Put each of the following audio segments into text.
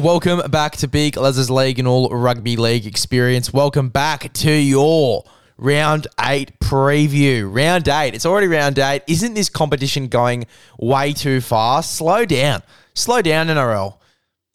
Welcome back to Big Les's League and all rugby league experience. Welcome back to your round eight preview. Round eight. It's already round eight. Isn't this competition going way too fast? Slow down. Slow down, NRL.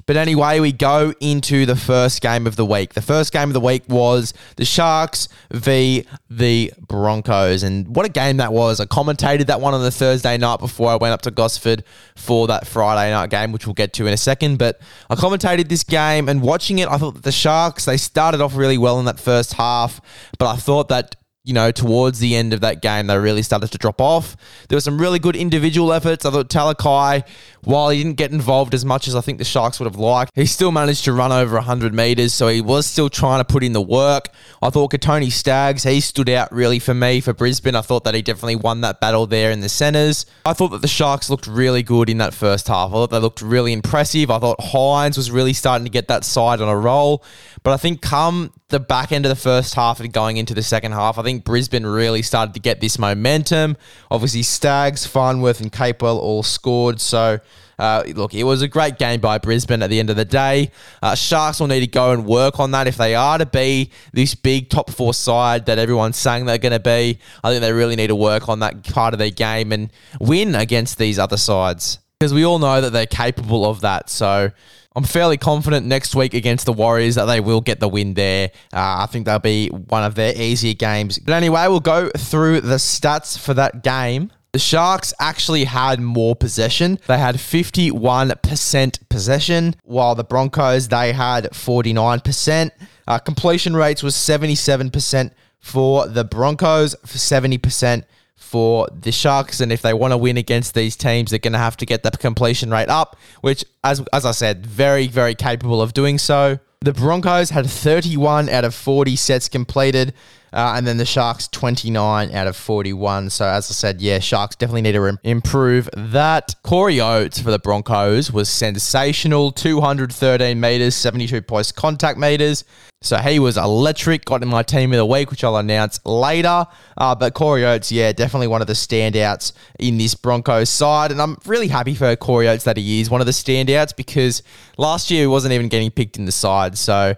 But anyway, we go into the first game of the week. The first game of the week was the Sharks v the Broncos. And what a game that was. I commentated that one on the Thursday night before I went up to Gosford for that Friday night game, which we'll get to in a second. But I commentated this game and watching it, I thought that the Sharks, they started off really well in that first half. But I thought that you know, towards the end of that game, they really started to drop off. There were some really good individual efforts. I thought Talakai, while he didn't get involved as much as I think the Sharks would have liked, he still managed to run over 100 metres, so he was still trying to put in the work. I thought Kotoni Staggs, he stood out really for me for Brisbane. I thought that he definitely won that battle there in the centres. I thought that the Sharks looked really good in that first half. I thought they looked really impressive. I thought Hynes was really starting to get that side on a roll. But I think come the back end of the first half and going into the second half, I think Brisbane really started to get this momentum. Obviously, Staggs, Farnworth, and Capewell all scored. So, uh, look, it was a great game by Brisbane at the end of the day. Uh, Sharks will need to go and work on that if they are to be this big top four side that everyone's saying they're going to be. I think they really need to work on that part of their game and win against these other sides because we all know that they're capable of that. So, I'm fairly confident next week against the Warriors that they will get the win there. Uh, I think that'll be one of their easier games. But anyway, we'll go through the stats for that game. The Sharks actually had more possession. They had 51% possession, while the Broncos, they had 49%. Uh, completion rates was 77% for the Broncos, for 70% for the Sharks. And if they want to win against these teams, they're going to have to get the completion rate up, which, as, as I said, very, very capable of doing so. The Broncos had 31 out of 40 sets completed, uh, and then the Sharks 29 out of 41. So as I said, yeah, Sharks definitely need to improve that. Corey Oates for the Broncos was sensational, 213 meters, 72 post contact meters. So he was electric, got in my team of the week, which I'll announce later. Uh, but Corey Oates, yeah, definitely one of the standouts in this Broncos side. And I'm really happy for Corey Oates that he is one of the standouts because last year he wasn't even getting picked in the side. So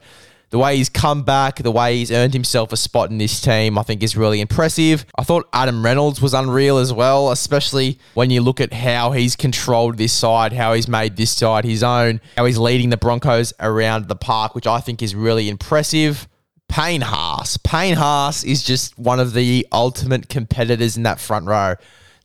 the way he's come back, the way he's earned himself a spot in this team, I think is really impressive. I thought Adam Reynolds was unreal as well, especially when you look at how he's controlled this side, how he's made this side his own, how he's leading the Broncos around the park, which I think is really impressive. Payne Haas. Payne Haas is just one of the ultimate competitors in that front row.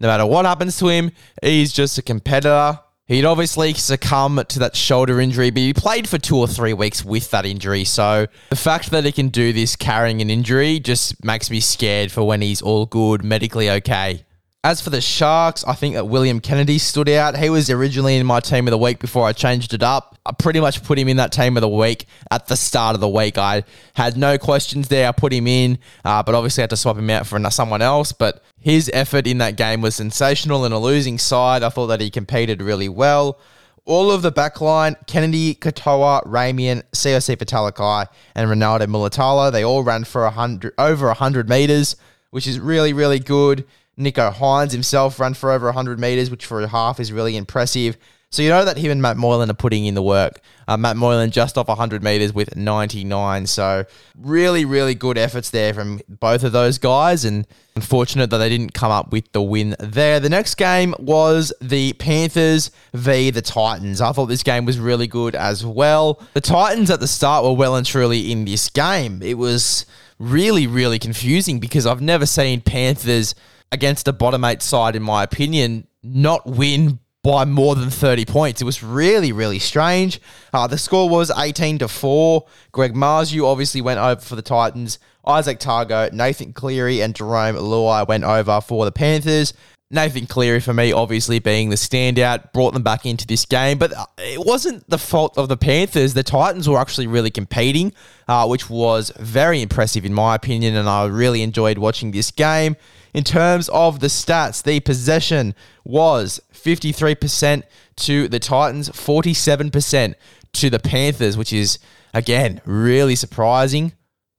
No matter what happens to him, he's just a competitor. He'd obviously succumb to that shoulder injury, but he played for two or three weeks with that injury. So the fact that he can do this carrying an injury just makes me scared for when he's all good, medically okay. As for the Sharks, I think that William Kennedy stood out. He was originally in my team of the week before I changed it up. I pretty much put him in that team of the week at the start of the week. I had no questions there. I put him in, uh, but obviously I had to swap him out for someone else. But his effort in that game was sensational in a losing side. I thought that he competed really well. All of the backline, Kennedy, Katoa, Ramien, Siosifa Talakai, and Ronaldo Mulitalo, they all ran for 100, over 100 metres, which is really, really good. Nicho Hynes himself ran for over 100 metres, which for a half is really impressive. So you know that him and Matt Moylan are putting in the work. Uh, Matt Moylan just off 100 metres with 99. So really, really good efforts there from both of those guys. And unfortunate that they didn't come up with the win there. The next game was the Panthers v the Titans. I thought this game was really good as well. The Titans at the start were well and truly in this game. It was really, really confusing because I've never seen Panthers against a bottom eight side, in my opinion, not win by more than 30 points. It was really, really strange. Uh, the score was 18 to 4. Greg Marzhew obviously went over for the Titans. Izack Tago, Nathan Cleary, and Jarome Luai went over for the Panthers. Nathan Cleary, for me, obviously being the standout, brought them back into this game. But uh, it wasn't the fault of the Panthers. The Titans were actually really competing, uh, which was very impressive in my opinion. And I really enjoyed watching this game. In terms of the stats, the possession was 53% to the Titans, 47% to the Panthers, which is, again, really surprising.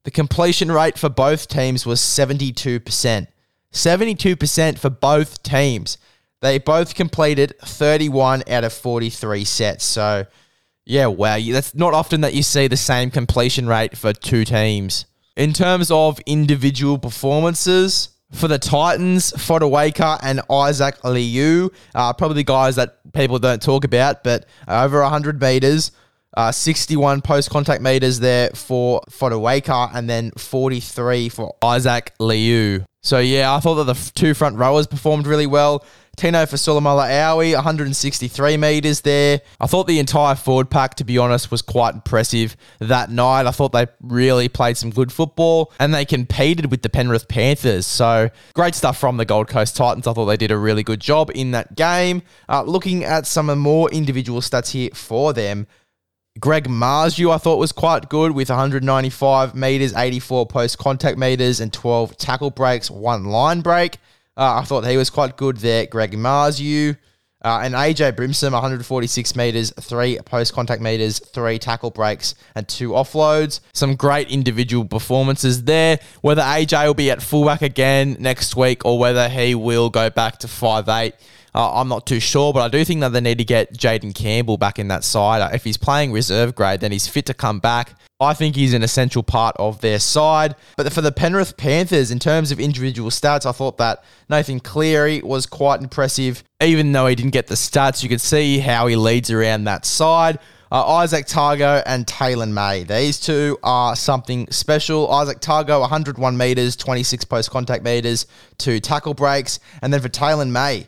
The completion rate for both teams was 72%. 72% for both teams. They both completed 31 out of 43 sets. So, yeah, wow. That's not often that you see the same completion rate for two teams. In terms of individual performances, for the Titans, Fotuaika and Isaac Liu are probably guys that people don't talk about, but over 100 meters, uh, 61 post contact meters there for Fotuaika, and then 43 for Isaac Liu. So, yeah, I thought that the two front rowers performed really well. Tino Fa'asuamaleaui, Aui, 163 metres there. I thought the entire forward pack, to be honest, was quite impressive that night. I thought they really played some good football and they competed with the Penrith Panthers. So great stuff from the Gold Coast Titans. I thought they did a really good job in that game. Uh, looking at some more individual stats here for them. Greg Marzhew, I thought was quite good with 195 meters, 84 post contact meters, and 12 tackle breaks, one line break. Uh, I thought he was quite good there. Greg Marzhew. Uh, and AJ Brimson, 146 metres, three post contact metres, three tackle breaks, and two offloads. Some great individual performances there. Whether AJ will be at fullback again next week or whether he will go back to five eight. Uh, I'm not too sure, but I do think that they need to get Jayden Campbell back in that side. Uh, if he's playing reserve grade, then he's fit to come back. I think he's an essential part of their side. But for the Penrith Panthers, in terms of individual stats, I thought that Nathan Cleary was quite impressive. Even though he didn't get the stats, you could see how he leads around that side. Uh, Izack Tago and Taylan May. These two are something special. Izack Tago, 101 metres, 26 post contact metres, two tackle breaks. And then for Taylan May,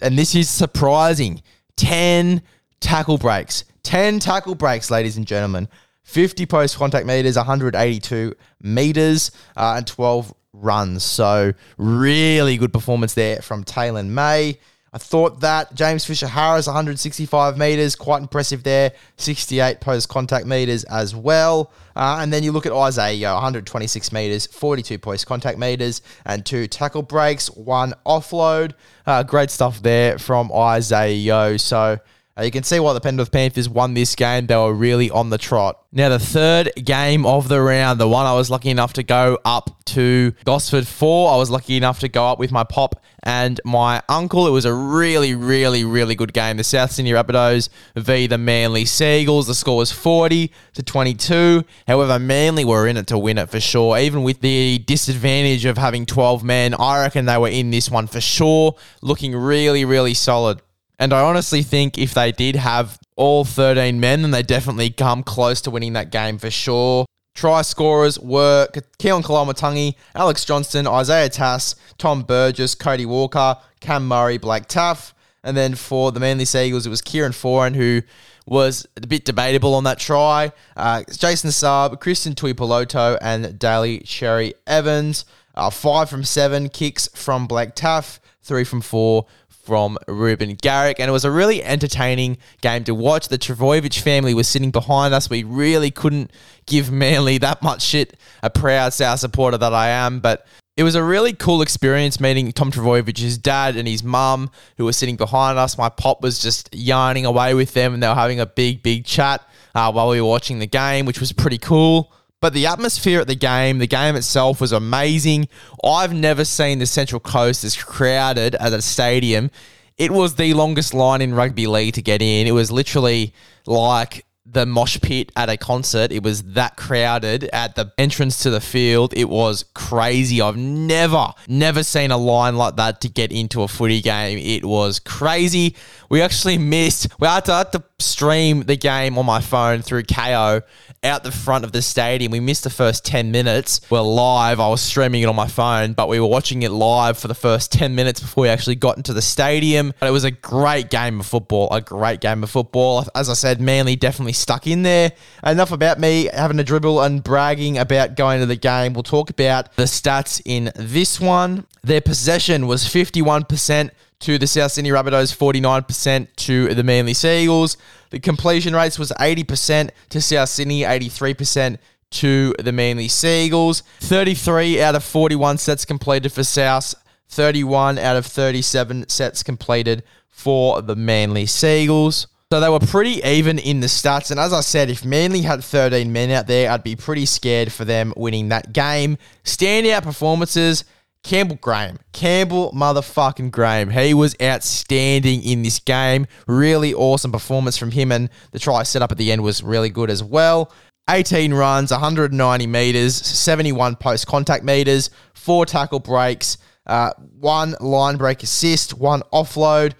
and this is surprising 10 tackle breaks. 10 tackle breaks, ladies and gentlemen. 50 post contact meters, 182 meters, uh, and 12 runs. So, really good performance there from Taylan May. I thought that James Fisher Harris, 165 meters, quite impressive there. 68 post contact meters as well. Uh, and then you look at Isaiah, 126 meters, 42 post contact meters, and two tackle breaks, one offload. Uh, great stuff there from Isaiah. So uh, you can see why the Penrith Panthers won this game. They were really on the trot. Now, the third game of the round, the one I was lucky enough to go up to Gosford for, I was lucky enough to go up with my pop and my uncle. It was a really, really, really good game. The South Sydney Rabbitohs v the Manly Seagulls. The score was 40 to 22. However, Manly were in it to win it for sure. Even with the disadvantage of having 12 men, I reckon they were in this one for sure, looking really, really solid. And I honestly think if they did have all 13 men, then they definitely come close to winning that game for sure. Try scorers were Keaon Koloamatangi, Alex Johnston, Isaiah Tass, Tom Burgess, Cody Walker, Cam Murray, Blake Taaffe. And then for the Manly Seagulls, it was Kieran Foran who was a bit debatable on that try. Uh, Jason Saab, Christian Tuipulotu, and Daly Cherry Evans. Uh, five from seven kicks from Blake Taaffe, three from four from Reuben Garrick. And it was a really entertaining game to watch. The Trbojevic family was sitting behind us. We really couldn't give Manly that much shit, a proud South supporter that I am. But it was a really cool experience meeting Tom Trbojevic's dad and his mum, who were sitting behind us. My pop was just yarning away with them, and they were having a big, big chat uh, while we were watching the game, which was pretty cool. But the atmosphere at the game, the game itself was amazing. I've never seen the Central Coast as crowded at a stadium. It was the longest line in rugby league to get in. It was literally like the mosh pit at a concert. It was that crowded at the entrance to the field. It was crazy. I've never, never seen a line like that to get into a footy game. It was crazy. We actually missed, we had to, had to stream the game on my phone through Kayo out the front of the stadium. We missed the first 10 minutes. We're live. I was streaming it on my phone, but we were watching it live for the first 10 minutes before we actually got into the stadium. But it was a great game of football, a great game of football. As I said, Manly definitely stuck in there. Enough about me having a dribble and bragging about going to the game. We'll talk about the stats in this one. Their possession was 51% to the South Sydney Rabbitohs, 49% to the Manly Seagulls. The completion rates was 80% to South Sydney, 83% to the Manly Seagulls. 33 out of 41 sets completed for South, 31 out of 37 sets completed for the Manly Seagulls. So they were pretty even in the stats. And as I said, if Manly had 13 men out there, I'd be pretty scared for them winning that game. Standout performances Campbell Graham. Campbell motherfucking Graham. He was outstanding in this game. Really awesome performance from him, and the try set up at the end was really good as well. 18 runs, 190 meters, 71 post contact meters, four tackle breaks, uh, one line break assist, one offload.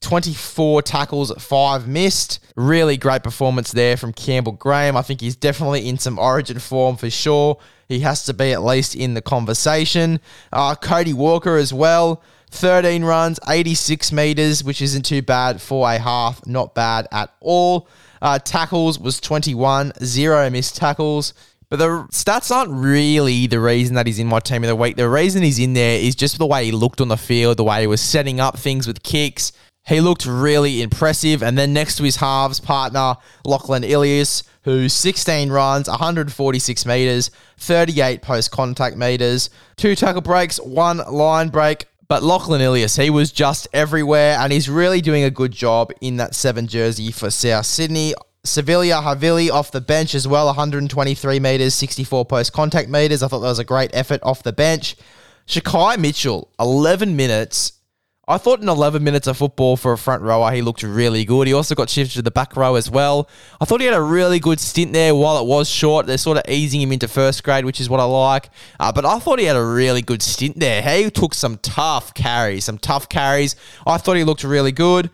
24 tackles, five missed. Really great performance there from Campbell Graham. I think he's definitely in some origin form for sure. He has to be at least in the conversation. Uh, Cody Walker as well. 13 runs, 86 meters, which isn't too bad for a half. Not bad at all. Uh, tackles was 21, zero missed tackles. But the stats aren't really the reason that he's in my team of the week. The reason he's in there is just the way he looked on the field, the way he was setting up things with kicks. He looked really impressive. And then next to his halves partner, Lachlan Ilias, who 16 runs, 146 meters, 38 post contact meters, two tackle breaks, one line break. But Lachlan Ilias, he was just everywhere and he's really doing a good job in that seven jersey for South Sydney. Siliva Havili off the bench as well, 123 meters, 64 post contact meters. I thought that was a great effort off the bench. Shaquai Mitchell, 11 minutes, I thought in 11 minutes of football for a front rower, he looked really good. He also got shifted to the back row as well. I thought he had a really good stint there while it was short. They're sort of easing him into first grade, which is what I like. Uh, but I thought he had a really good stint there. He took some tough carries, some tough carries. I thought he looked really good.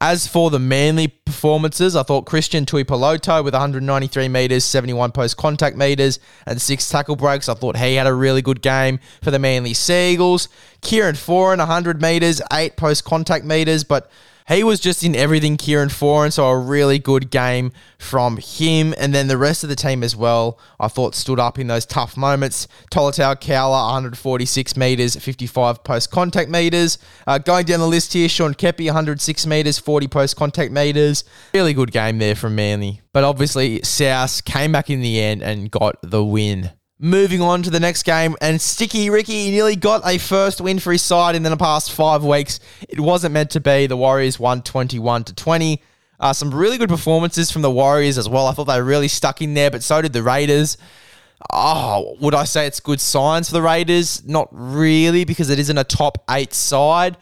As for the Manly performances, I thought Christian Tuipulotu with 193 metres, 71 post contact metres, and six tackle breaks. I thought he had a really good game for the Manly Seagulls. Kieran Foran, 100 metres, eight post contact metres, but he was just in everything, Kieran Foran so a really good game from him. And then the rest of the team as well, I thought stood up in those tough moments. Tolutau Koula, 146 metres, 55 post contact metres. Uh, going down the list here, Sean Keppie, 106 metres, 40 post contact metres. Really good game there from Manly. But obviously, South came back in the end and got the win. Moving on to the next game, and Sticky Ricky nearly got a first win for his side in the past five weeks. It wasn't meant to be. The Warriors won 21 to 20. Uh, some really good performances from the Warriors as well. I thought they really stuck in there, but so did the Raiders. Oh, would I say it's good signs for the Raiders? Not really, because it isn't a top eight side.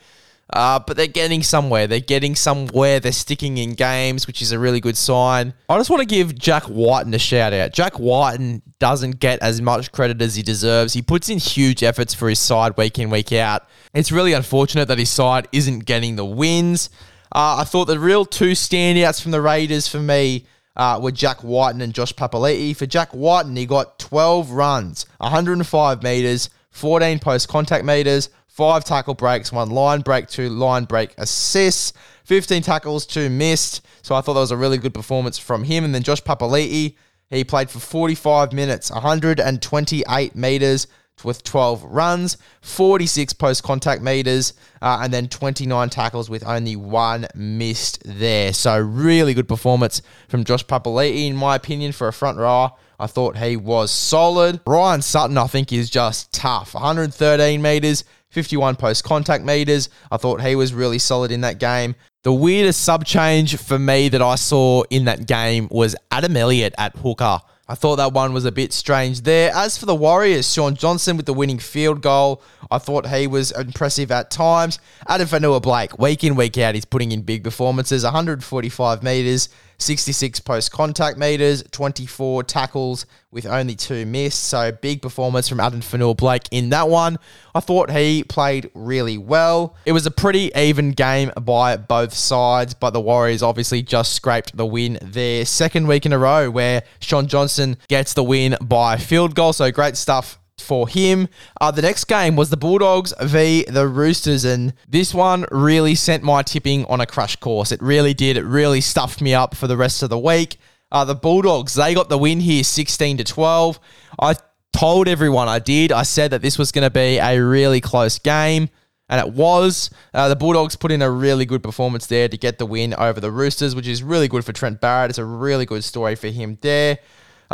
Uh, but they're getting somewhere. They're getting somewhere. They're sticking in games, which is a really good sign. I just want to give Jack Wighton a shout out. Jack Wighton doesn't get as much credit as he deserves. He puts in huge efforts for his side week in, week out. It's really unfortunate that his side isn't getting the wins. Uh, I thought the real two standouts from the Raiders for me uh, were Jack Wighton and Josh Papali'i. For Jack Wighton, he got 12 runs, 105 metres, 14 post contact metres, five tackle breaks, one line break, two line break assists, 15 tackles, two missed. So I thought that was a really good performance from him. And then Josh Papali'i, he played for 45 minutes, 128 meters with 12 runs, 46 post contact meters, uh, and then 29 tackles with only one missed there. So, really good performance from Josh Papali'i, in my opinion, for a front rower. I thought he was solid. Ryan Sutton, I think, is just tough. 113 meters, 51 post contact meters. I thought he was really solid in that game. The weirdest sub change for me that I saw in that game was Adam Elliott at hooker. I thought that one was a bit strange there. As for the Warriors, Shaun Johnson with the winning field goal, I thought he was impressive at times. Addin Fonua-Blake, week in, week out, he's putting in big performances 145 metres, 66 post contact meters, 24 tackles with only two missed. So big performance from Addin Fonua-Blake in that one. I thought he played really well. It was a pretty even game by both sides, but the Warriors obviously just scraped the win there. Second week in a row where Shaun Johnson gets the win by field goal. So great stuff for him. Uh, the next game was the Bulldogs v the Roosters, and this one really sent my tipping on a crash course. It really did. It really stuffed me up for the rest of the week. Uh, the Bulldogs they got the win here, sixteen to twelve. I told everyone I did. I said that this was going to be a really close game. And it was. Uh, the Bulldogs put in a really good performance there to get the win over the Roosters, which is really good for Trent Barrett. It's a really good story for him there.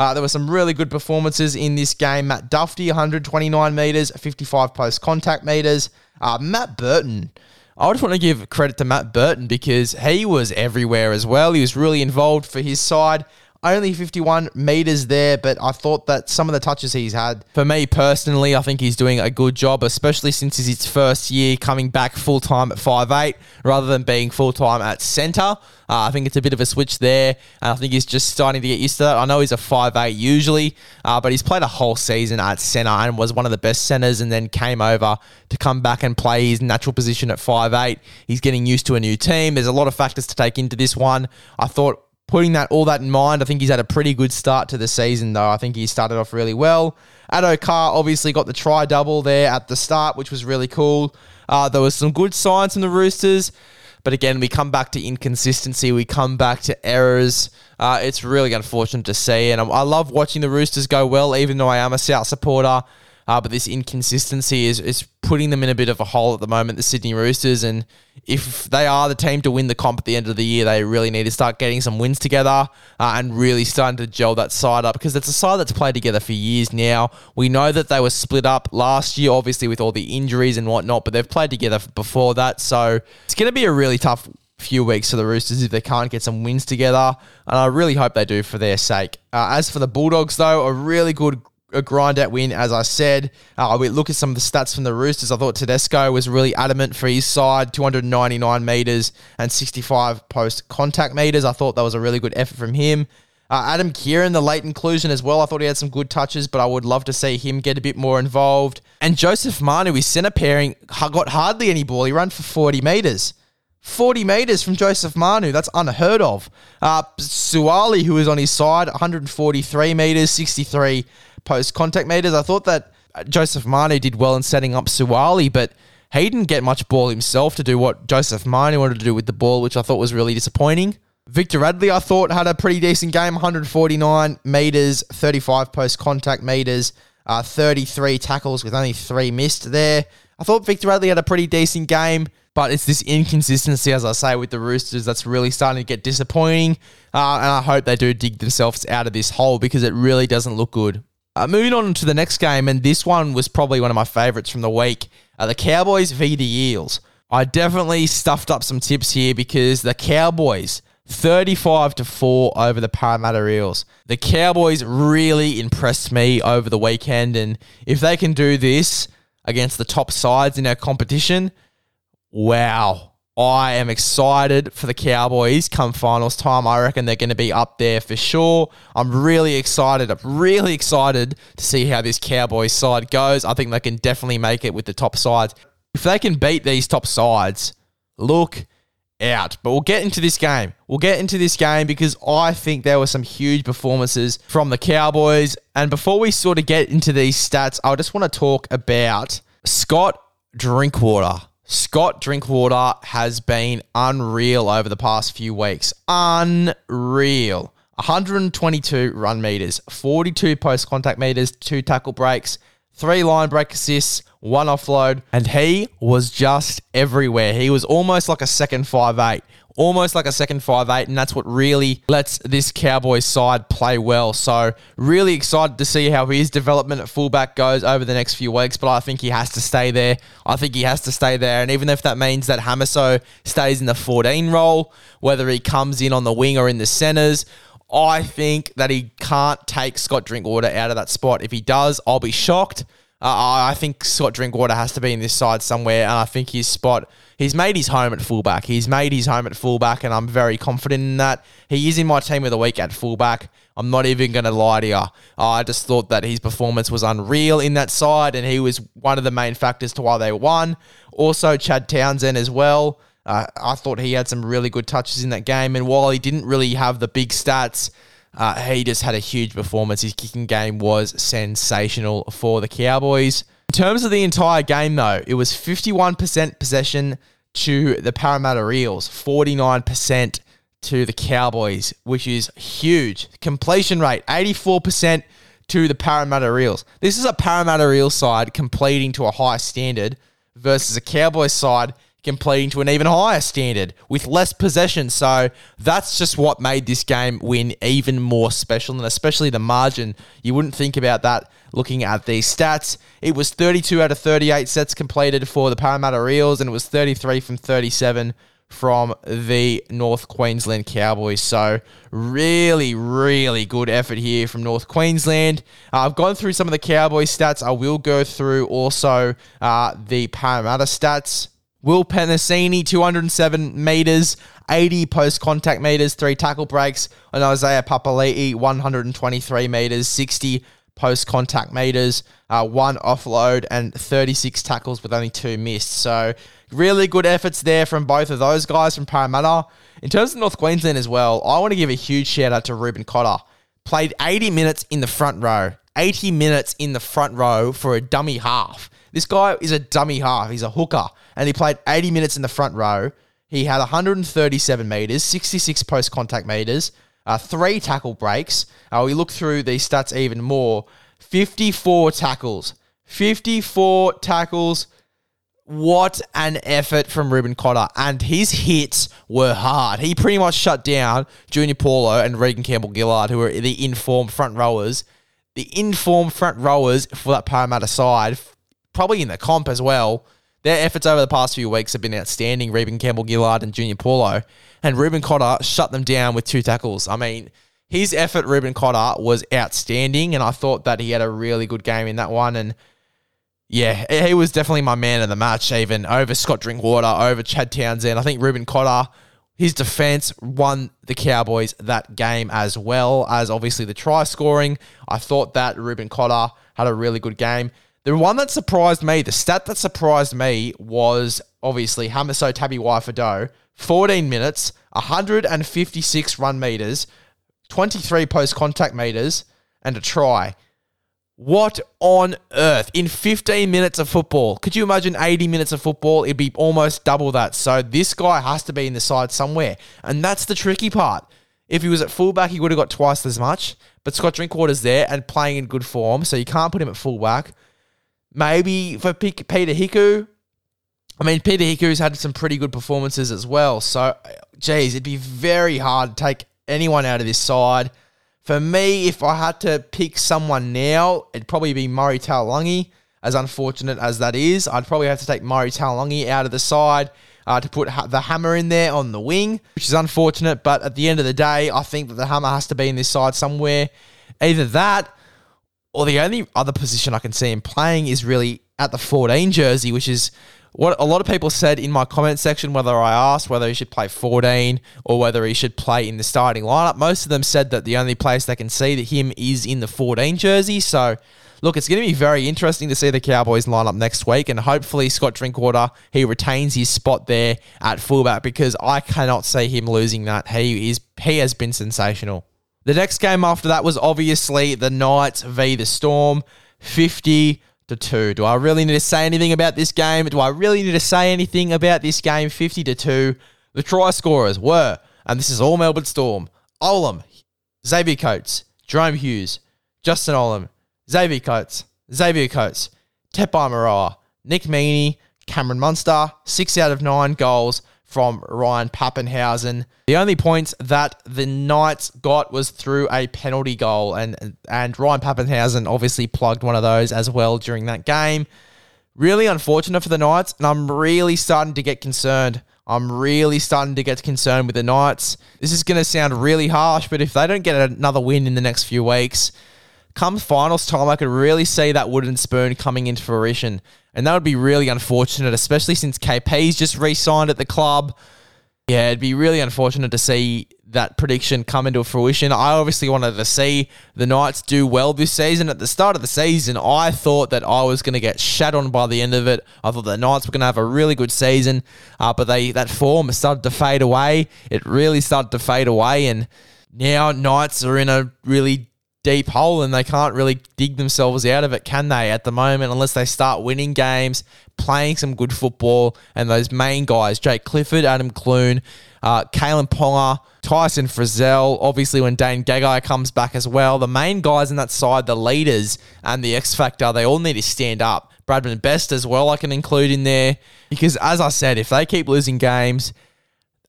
Uh, there were some really good performances in this game. Matt Dufty, 129 metres, 55 post contact metres. Uh, Matt Burton. I just want to give credit to Matt Burton because he was everywhere as well. He was really involved for his side. Only 51 meters there, but I thought that some of the touches he's had, for me personally, I think he's doing a good job, especially since it's his first year coming back full time at 5'8 rather than being full time at center. Uh, I think it's a bit of a switch there, and I think he's just starting to get used to that. I know he's a 5'8 usually, uh, but he's played a whole season at center and was one of the best centers, and then came over to come back and play his natural position at 5'8. He's getting used to a new team. There's a lot of factors to take into this one. I thought putting that all that in mind, I think he's had a pretty good start to the season, though. I think he started off really well. Addo Carr obviously got the try double there at the start, which was really cool. Uh, there was some good signs from the Roosters, but again, we come back to inconsistency. We come back to errors. Uh, it's really unfortunate to see, and I, I love watching the Roosters go well, even though I am a South supporter. Uh, but this inconsistency is, is putting them in a bit of a hole at the moment, the Sydney Roosters. And if they are the team to win the comp at the end of the year, they really need to start getting some wins together uh, and really starting to gel that side up because it's a side that's played together for years now. We know that they were split up last year, obviously, with all the injuries and whatnot, but they've played together before that. So it's going to be a really tough few weeks for the Roosters if they can't get some wins together. And I really hope they do for their sake. Uh, as for the Bulldogs, though, a really good a grind out win, as I said. Uh, we look at some of the stats from the Roosters. I thought Tedesco was really adamant for his side 299 metres and 65 post contact metres. I thought that was a really good effort from him. Uh, Adam Keighran, the late inclusion as well. I thought he had some good touches, but I would love to see him get a bit more involved. And Joseph Manu, his centre pairing, got hardly any ball. He ran for 40 metres. 40 metres from Joseph Manu. That's unheard of. Uh, Suaalii, who was on his side, 143 metres, 63 post contact meters. I thought that Joseph Manu did well in setting up Suaalii, but he didn't get much ball himself to do what Joseph Manu wanted to do with the ball, which I thought was really disappointing. Victor Radley, I thought, had a pretty decent game 149 meters, 35 post contact meters, uh, 33 tackles with only three missed there. I thought Victor Radley had a pretty decent game, but it's this inconsistency, as I say, with the Roosters that's really starting to get disappointing. Uh, and I hope they do dig themselves out of this hole because it really doesn't look good. Uh, moving on to the next game, and this one was probably one of my favourites from the week. Uh, the Cowboys v the Eels. I definitely stuffed up some tips here because the Cowboys 35 to 4 over the Parramatta Eels. The Cowboys really impressed me over the weekend and if they can do this against the top sides in our competition, wow. I am excited for the Cowboys come finals time. I reckon they're going to be up there for sure. I'm really excited. I'm really excited to see how this Cowboys side goes. I think they can definitely make it with the top sides. If they can beat these top sides, look out. But we'll get into this game. We'll get into this game because I think there were some huge performances from the Cowboys. And before we sort of get into these stats, I just want to talk about Scott Drinkwater. Scott Drinkwater has been unreal over the past few weeks. Unreal. 122 run meters, 42 post contact meters, two tackle breaks, three line break assists, one offload, and he was just everywhere. He was almost like a second five eight almost like a second five eight, and that's what really lets this Cowboys side play well. So really excited to see how his development at fullback goes over the next few weeks. But I think he has to stay there. I think he has to stay there, and even if that means that Hamiso stays in the 14 role, whether he comes in on the wing or in the centers. I think that he can't take Scott Drinkwater out of that spot. If he does, I'll be shocked. Uh, I think Scott Drinkwater has to be in this side somewhere, and I think his spot. He's made his home at fullback. He's made his home at fullback, and I'm very confident in that. He is in my team of the week at fullback. I'm not even going to lie to you. I just thought that his performance was unreal in that side, and he was one of the main factors to why they won. Also, Chad Townsend as well. Uh, I thought he had some really good touches in that game, and while he didn't really have the big stats, uh, he just had a huge performance. His kicking game was sensational for the Cowboys. In terms of the entire game, though, it was 51% possession to the Parramatta Eels, 49% to the Cowboys, which is huge. Completion rate, 84% to the Parramatta Eels. This is a Parramatta Eels side completing to a high standard versus a Cowboys side completing to an even higher standard with less possession. So that's just what made this game win even more special, and especially the margin. You wouldn't think about that looking at these stats. It was 32 out of 38 sets completed for the Parramatta Eels, and it was 33 from 37 from the North Queensland Cowboys. So, really, really good effort here from North Queensland. Uh, I've gone through some of the Cowboys stats. I will go through also uh, the Parramatta stats. Will Penisini, 207 metres, 80 post contact metres, three tackle breaks. And Isaiah Papali'i, 123 metres, 60 post contact metres, uh, one offload, and 36 tackles with only two missed. So, really good efforts there from both of those guys from Parramatta. In terms of North Queensland as well, I want to give a huge shout out to Reuben Cotter. Played 80 minutes in the front row. 80 minutes in the front row for a dummy half. This guy is a dummy half. He's a hooker. And he played 80 minutes in the front row. He had 137 metres, 66 post contact metres, uh, three tackle breaks. Uh, we look through these stats even more 54 tackles. 54 tackles. What an effort from Reuben Cotter. And his hits were hard. He pretty much shut down Junior Paulo and Reagan Campbell Gillard, who were the informed front rowers. The informed front rowers for that Parramatta side, probably in the comp as well. Their efforts over the past few weeks have been outstanding. Reagan Campbell Gillard and Junior Paulo. And Reuben Cotter shut them down with two tackles. I mean, his effort, Reuben Cotter, was outstanding. And I thought that he had a really good game in that one. And yeah, he was definitely my man of the match, even over Scott Drinkwater, over Chad Townsend. I think Reuben Cotter, his defense won the Cowboys that game as well as obviously the try scoring. I thought that Reuben Cotter had a really good game. The one that surprised me, the stat that surprised me was obviously Hamiso Tabuai-Fidow, 14 minutes, 156 run meters, 23 post contact meters, and a try. What on earth? In 15 minutes of football. Could you imagine 80 minutes of football? It'd be almost double that. So this guy has to be in the side somewhere. And that's the tricky part. If he was at fullback, he would have got twice as much. But Scott Drinkwater's there and playing in good form. So you can't put him at fullback. Maybe for Peter Hiku. I mean, Peter Hiku's had some pretty good performances as well. So, geez, it'd be very hard to take anyone out of this side. For me, if I had to pick someone now, it'd probably be Murray Taulagi. As unfortunate as that is, I'd probably have to take Murray Taulagi out of the side uh, to put ha- the hammer in there on the wing, which is unfortunate. But at the end of the day, I think that the hammer has to be in this side somewhere. Either that, or the only other position I can see him playing is really at the 14 jersey, which is what a lot of people said in my comment section, whether I asked whether he should play 14 or whether he should play in the starting lineup. Most of them said that the only place they can see that him is in the 14 jersey. So, look, it's going to be very interesting to see the Cowboys line up next week, and hopefully Scott Drinkwater he retains his spot there at fullback because I cannot see him losing that. He is he has been sensational. The next game after that was obviously the Knights v the Storm, 50 to 2. Do I really need to say anything about this game? Do I really need to say anything about this game? 50 to 2. The try scorers were, and this is all Melbourne Storm, Olam, Xavier Coates, Jahrome Hughes, Justin Olam, Xavier Coates, Xavier Coates, Tepai Moeroa, Nick Meaney, Cameron Munster, 6 out of 9 goals from Ryan Papenhuyzen. The only points that the Knights got was through a penalty goal, and and Ryan Papenhuyzen obviously plugged one of those as well during that game. Really unfortunate for the Knights, and I'm really starting to get concerned. I'm really starting to get concerned with the Knights. This is going to sound really harsh, but if they don't get another win in the next few weeks, come finals time, I could really see that wooden spoon coming into fruition. And that would be really unfortunate, especially since KP's just re signed at the club. Yeah, it'd be really unfortunate to see that prediction come into fruition. I obviously wanted to see the Knights do well this season. At the start of the season, I thought that I was going to get shat on by the end of it. I thought the Knights were going to have a really good season, uh, but they that form started to fade away. It really started to fade away, and now Knights are in a really deep hole and they can't really dig themselves out of it, can they, at the moment, unless they start winning games, playing some good football, and those main guys, Jake Clifford, Adam Clune, uh, Kalyn Ponga, Tyson Frizell, obviously when Dane Gagai comes back as well, the main guys in that side, the leaders and the X Factor, they all need to stand up. Bradman Best as well, I can include in there. Because as I said, if they keep losing games,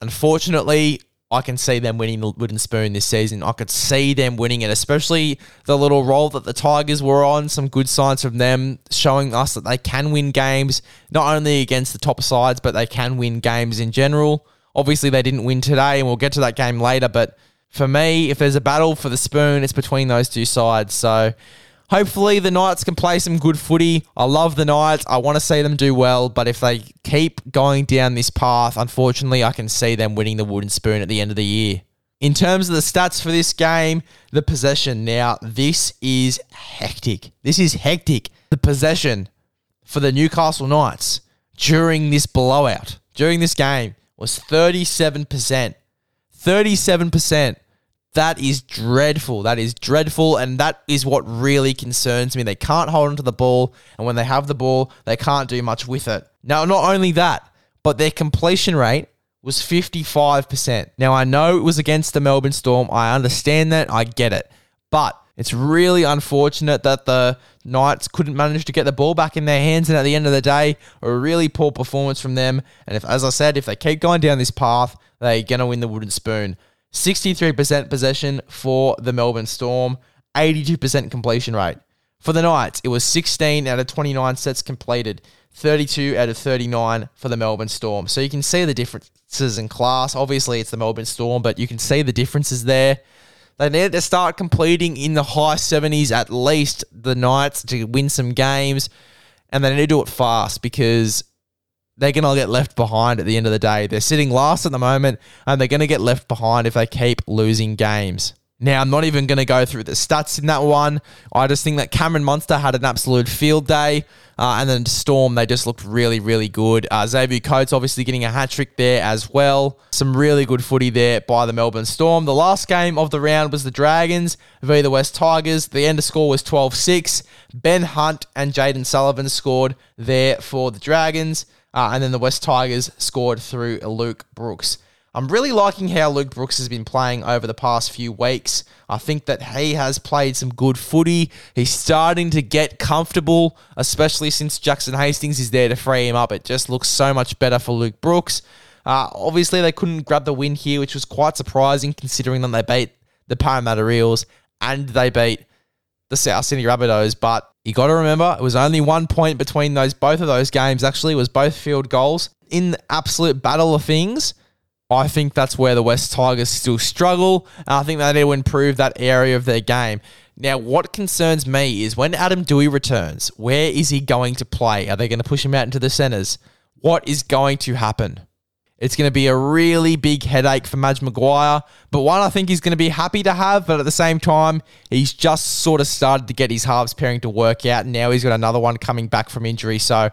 unfortunately, I can see them winning the wooden spoon this season. I could see them winning it, especially the little role that the Tigers were on. Some good signs from them showing us that they can win games, not only against the top sides, but they can win games in general. Obviously, they didn't win today, and we'll get to that game later. But for me, if there's a battle for the spoon, it's between those two sides. So hopefully the Knights can play some good footy. I love the Knights. I want to see them do well, but if they keep going down this path, unfortunately, I can see them winning the wooden spoon at the end of the year. In terms of the stats for this game, the possession. Now, this is hectic. This is hectic. The possession for the Newcastle Knights during this blowout, during this game, was 37%. 37%. That is dreadful. That is dreadful. And that is what really concerns me. They can't hold onto the ball. And when they have the ball, they can't do much with it. Now, not only that, but their completion rate was 55%. Now, I know it was against the Melbourne Storm. I understand that. I get it. But it's really unfortunate that the Knights couldn't manage to get the ball back in their hands. And at the end of the day, a really poor performance from them. And if, as I said, if they keep going down this path, they're going to win the wooden spoon. 63% possession for the Melbourne Storm, 82% completion rate. For the Knights, it was 16 out of 29 sets completed, 32 out of 39 for the Melbourne Storm. So you can see the differences in class. Obviously, it's the Melbourne Storm, but you can see the differences there. They need to start completing in the high 70s at least, the Knights, to win some games. And they need to do it fast because they're going to get left behind at the end of the day. They're sitting last at the moment, and they're going to get left behind if they keep losing games. Now, I'm not even going to go through the stats in that one. I just think that Cameron Munster had an absolute field day. Uh, and then Storm, they just looked really, really good. Uh, Xavier Coates obviously getting a hat trick there as well. Some really good footy there by the Melbourne Storm. The last game of the round was the Dragons v the West Tigers. The end score was 12 6. Ben Hunt and Jayden Sullivan scored there for the Dragons. Uh, and then the West Tigers scored through Luke Brooks. I'm really liking how Luke Brooks has been playing over the past few weeks. I think that he has played some good footy. He's starting to get comfortable, especially since Jackson Hastings is there to free him up. It just looks so much better for Luke Brooks. Uh, obviously, they couldn't grab the win here, which was quite surprising considering that they beat the Parramatta Eels and they beat the South Sydney Rabbitohs. But you got to remember, it was only one point between those both of those games. Actually, was both field goals in the absolute battle of things. I think that's where the West Tigers still struggle. And I think they need to improve that area of their game. Now, what concerns me is when Adam Doueihi returns, where is he going to play? Are they going to push him out into the centres? What is going to happen? It's going to be a really big headache for Madge Maguire, but one I think he's going to be happy to have. But at the same time, he's just sort of started to get his halves pairing to work out. And now he's got another one coming back from injury. So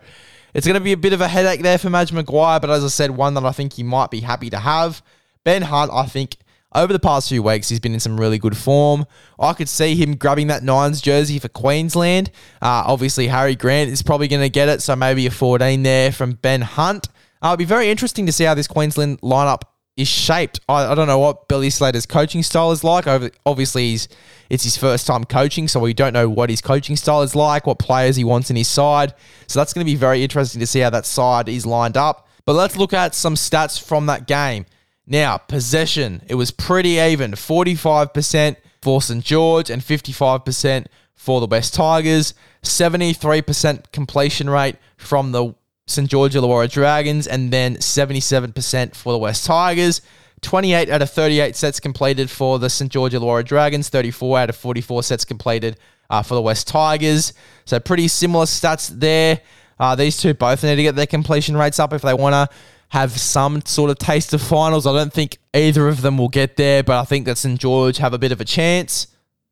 it's going to be a bit of a headache there for Madge Maguire. But as I said, one that I think he might be happy to have. Ben Hunt, I think over the past few weeks, he's been in some really good form. I could see him grabbing that Nines jersey for Queensland. Uh, obviously, Harry Grant is probably going to get it, so maybe a 14 there from Ben Hunt. Uh, it'll be very interesting to see how this Queensland lineup is shaped. I, I don't know what Billy Slater's coaching style is like. Obviously, he's, it's his first time coaching, so we don't know what his coaching style is like, what players he wants in his side. So that's going to be very interesting to see how that side is lined up. But let's look at some stats from that game. Now, possession, it was pretty even 45% for St. George and 55% for the West Tigers, 73% completion rate from the St. George Illawarra Dragons, and then 77% for the West Tigers. 28 out of 38 sets completed for the St. George Illawarra Dragons, 34 out of 44 sets completed uh, for the West Tigers. So pretty similar stats there. Uh, these two both need to get their completion rates up if they want to have some sort of taste of finals. I don't think either of them will get there, but I think that St. George have a bit of a chance.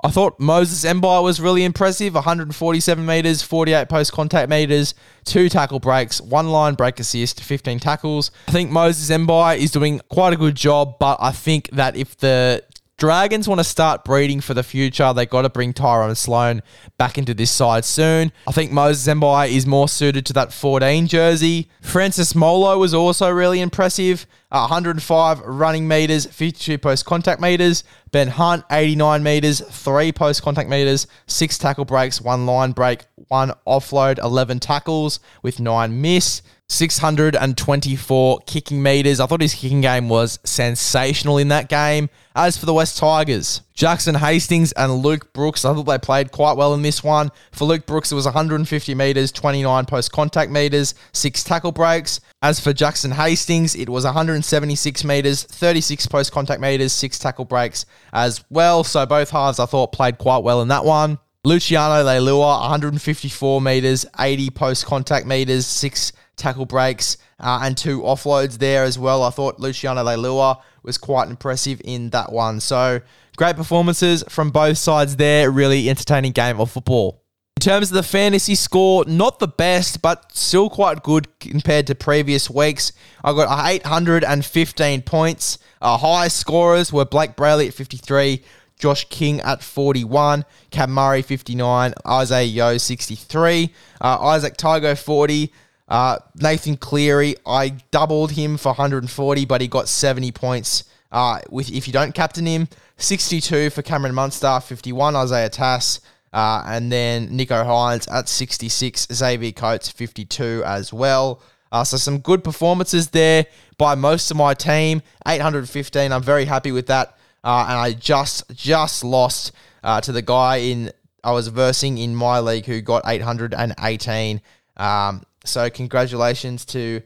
I thought Moses Mbye was really impressive 147 metres, 48 post contact metres, two tackle breaks, one line break assist, 15 tackles. I think Moses Mbye is doing quite a good job, but I think that if the Dragons want to start breeding for the future. They got to bring Tyrell Sloan back into this side soon. I think Moses Mbye is more suited to that 14 jersey. Francis Molo was also really impressive. 105 running meters, 52 post contact meters. Ben Hunt, 89 meters, three post contact meters, six tackle breaks, one line break, one offload, 11 tackles with nine miss. 624 kicking meters. I thought his kicking game was sensational in that game. As for the West Tigers, Jackson Hastings and Luke Brooks, I thought they played quite well in this one. For Luke Brooks, it was 150 meters, 29 post contact meters, six tackle breaks. As for Jackson Hastings, it was 176 meters, 36 post contact meters, six tackle breaks as well. So both halves I thought played quite well in that one. Luciano Leilua, 154 meters, 80 post contact meters, six tackle breaks, uh, and two offloads there as well. I thought Luciano Leilua was quite impressive in that one. So great performances from both sides there. Really entertaining game of football. In terms of the fantasy score, not the best, but still quite good compared to previous weeks. I got 815 points. Our highest scorers were Blake Brailey at 53, Josh King at 41, Cam Murray 59, Isaiah Yeo 63, uh, Izack Tago 40, uh, Nathan Cleary, I doubled him for 140, but he got 70 points. Uh, with if you don't captain him, 62 for Cameron Munster, 51 Isaiah Tass, uh, and then Nicho Hynes at 66, Xavier Coates 52 as well. Uh, so some good performances there by most of my team. 815, I'm very happy with that. Uh, and I just just lost uh, to the guy in I was versing in my league who got 818. Um, so congratulations to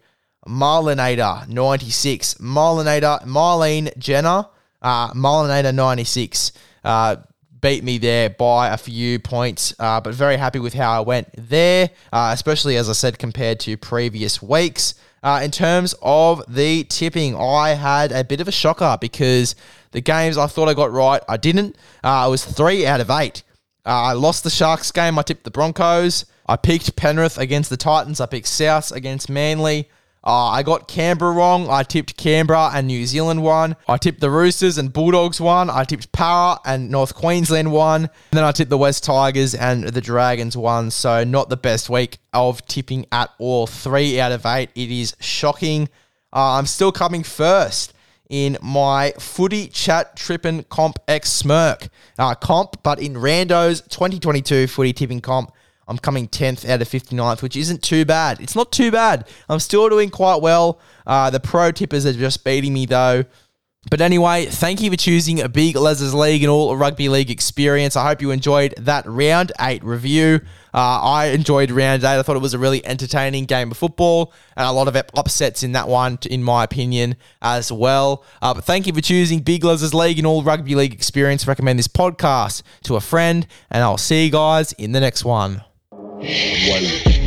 Marlinator 96, Marlinator Marlene Jenner, uh, Marlinator 96. Uh, beat me there by a few points, uh, but very happy with how I went there, uh, especially as I said compared to previous weeks. Uh, in terms of the tipping, I had a bit of a shocker because the games I thought I got right, I didn't. Uh, I was three out of eight. Uh, I lost the Sharks game. I tipped the Broncos. I picked Penrith against the Titans. I picked South against Manly. Uh, I got Canberra wrong. I tipped Canberra and New Zealand one. I tipped the Roosters and Bulldogs one. I tipped Parra and North Queensland one. And then I tipped the West Tigers and the Dragons one. So not the best week of tipping at all. Three out of eight. It is shocking. Uh, I'm still coming first in my footy chat tripping comp X smirk uh, comp, but in Rando's 2022 footy tipping comp. I'm coming 10th out of 59th, which isn't too bad. It's not too bad. I'm still doing quite well. Uh, the pro tippers are just beating me though. But anyway, thank you for choosing a Big Les's League and all rugby league experience. I hope you enjoyed that round eight review. Uh, I enjoyed round eight. I thought it was a really entertaining game of football and a lot of upsets in that one, in my opinion, as well. Uh, but thank you for choosing Big Les's League and all rugby league experience. Recommend this podcast to a friend, and I'll see you guys in the next one. One.